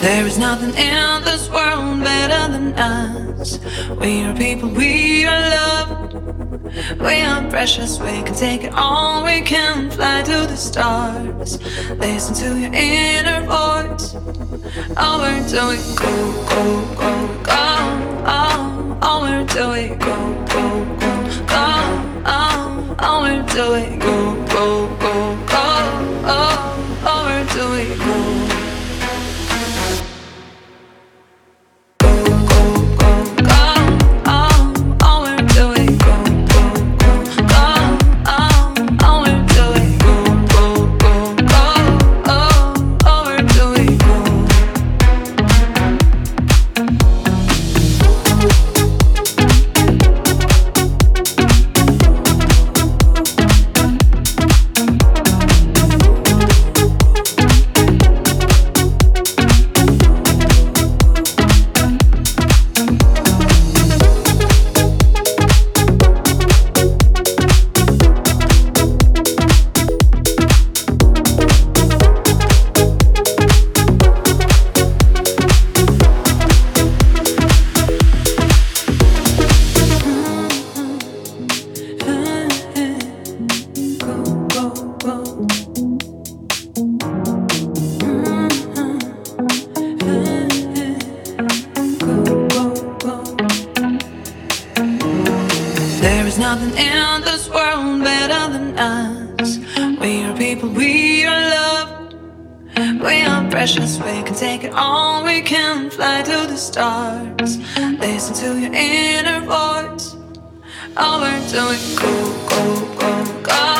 There is nothing in this world better than us. We are people, we are love. We are precious, we can take it all, we can fly to the stars. Listen to your inner voice. Oh, where do we go, go, go, go? Oh, oh where do we go, go, go, go? Oh, oh where do we go, go, go, go. Oh, all we're doing, go? Oh, better than us. we are people. We are love. We are precious. We can take it all. We can fly to the stars. Listen to your inner voice. Oh, where do we go, go, go, go?